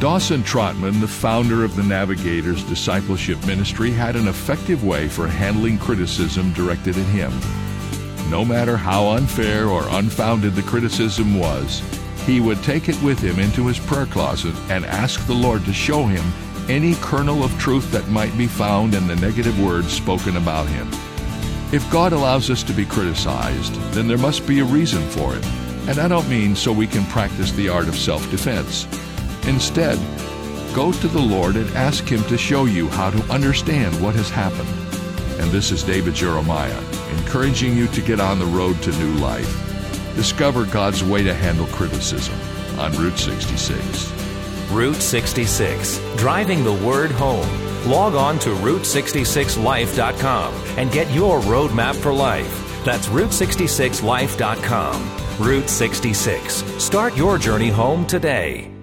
Dawson Trotman, the founder of the Navigators Discipleship Ministry, had an effective way for handling criticism directed at him. No matter how unfair or unfounded the criticism was, he would take it with him into his prayer closet and ask the Lord to show him any kernel of truth that might be found in the negative words spoken about him. If God allows us to be criticized, then there must be a reason for it. And I don't mean so we can practice the art of self defense. Instead, go to the Lord and ask Him to show you how to understand what has happened. And this is David Jeremiah, encouraging you to get on the road to new life. Discover God's way to handle criticism on Route 66. Route 66, driving the word home. Log on to Route66Life.com and get your roadmap for life. That's Route66Life.com. Route 66. Start your journey home today.